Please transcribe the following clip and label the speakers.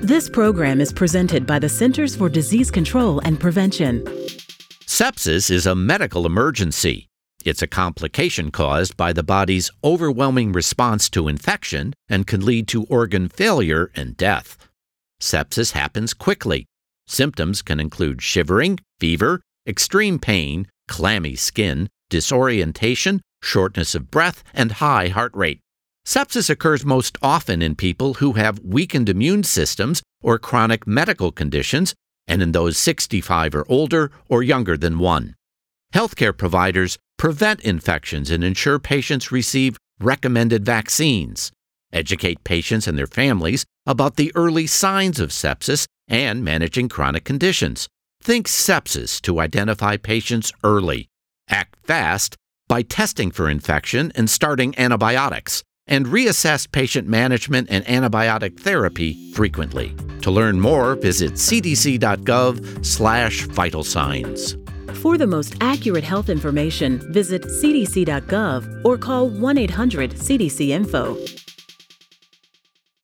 Speaker 1: This program is presented by the Centers for Disease Control and Prevention.
Speaker 2: Sepsis is a medical emergency. It's a complication caused by the body's overwhelming response to infection and can lead to organ failure and death. Sepsis happens quickly. Symptoms can include shivering, fever, extreme pain, clammy skin, disorientation, shortness of breath, and high heart rate. Sepsis occurs most often in people who have weakened immune systems or chronic medical conditions, and in those 65 or older or younger than one. Healthcare providers prevent infections and ensure patients receive recommended vaccines, educate patients and their families about the early signs of sepsis and managing chronic conditions. Think sepsis to identify patients early. Act fast by testing for infection and starting antibiotics, and reassess patient management and antibiotic therapy frequently. To learn more, visit cdc.gov/vital signs.
Speaker 1: For the most accurate health information, visit cdc.gov or call 1 800 CDC Info.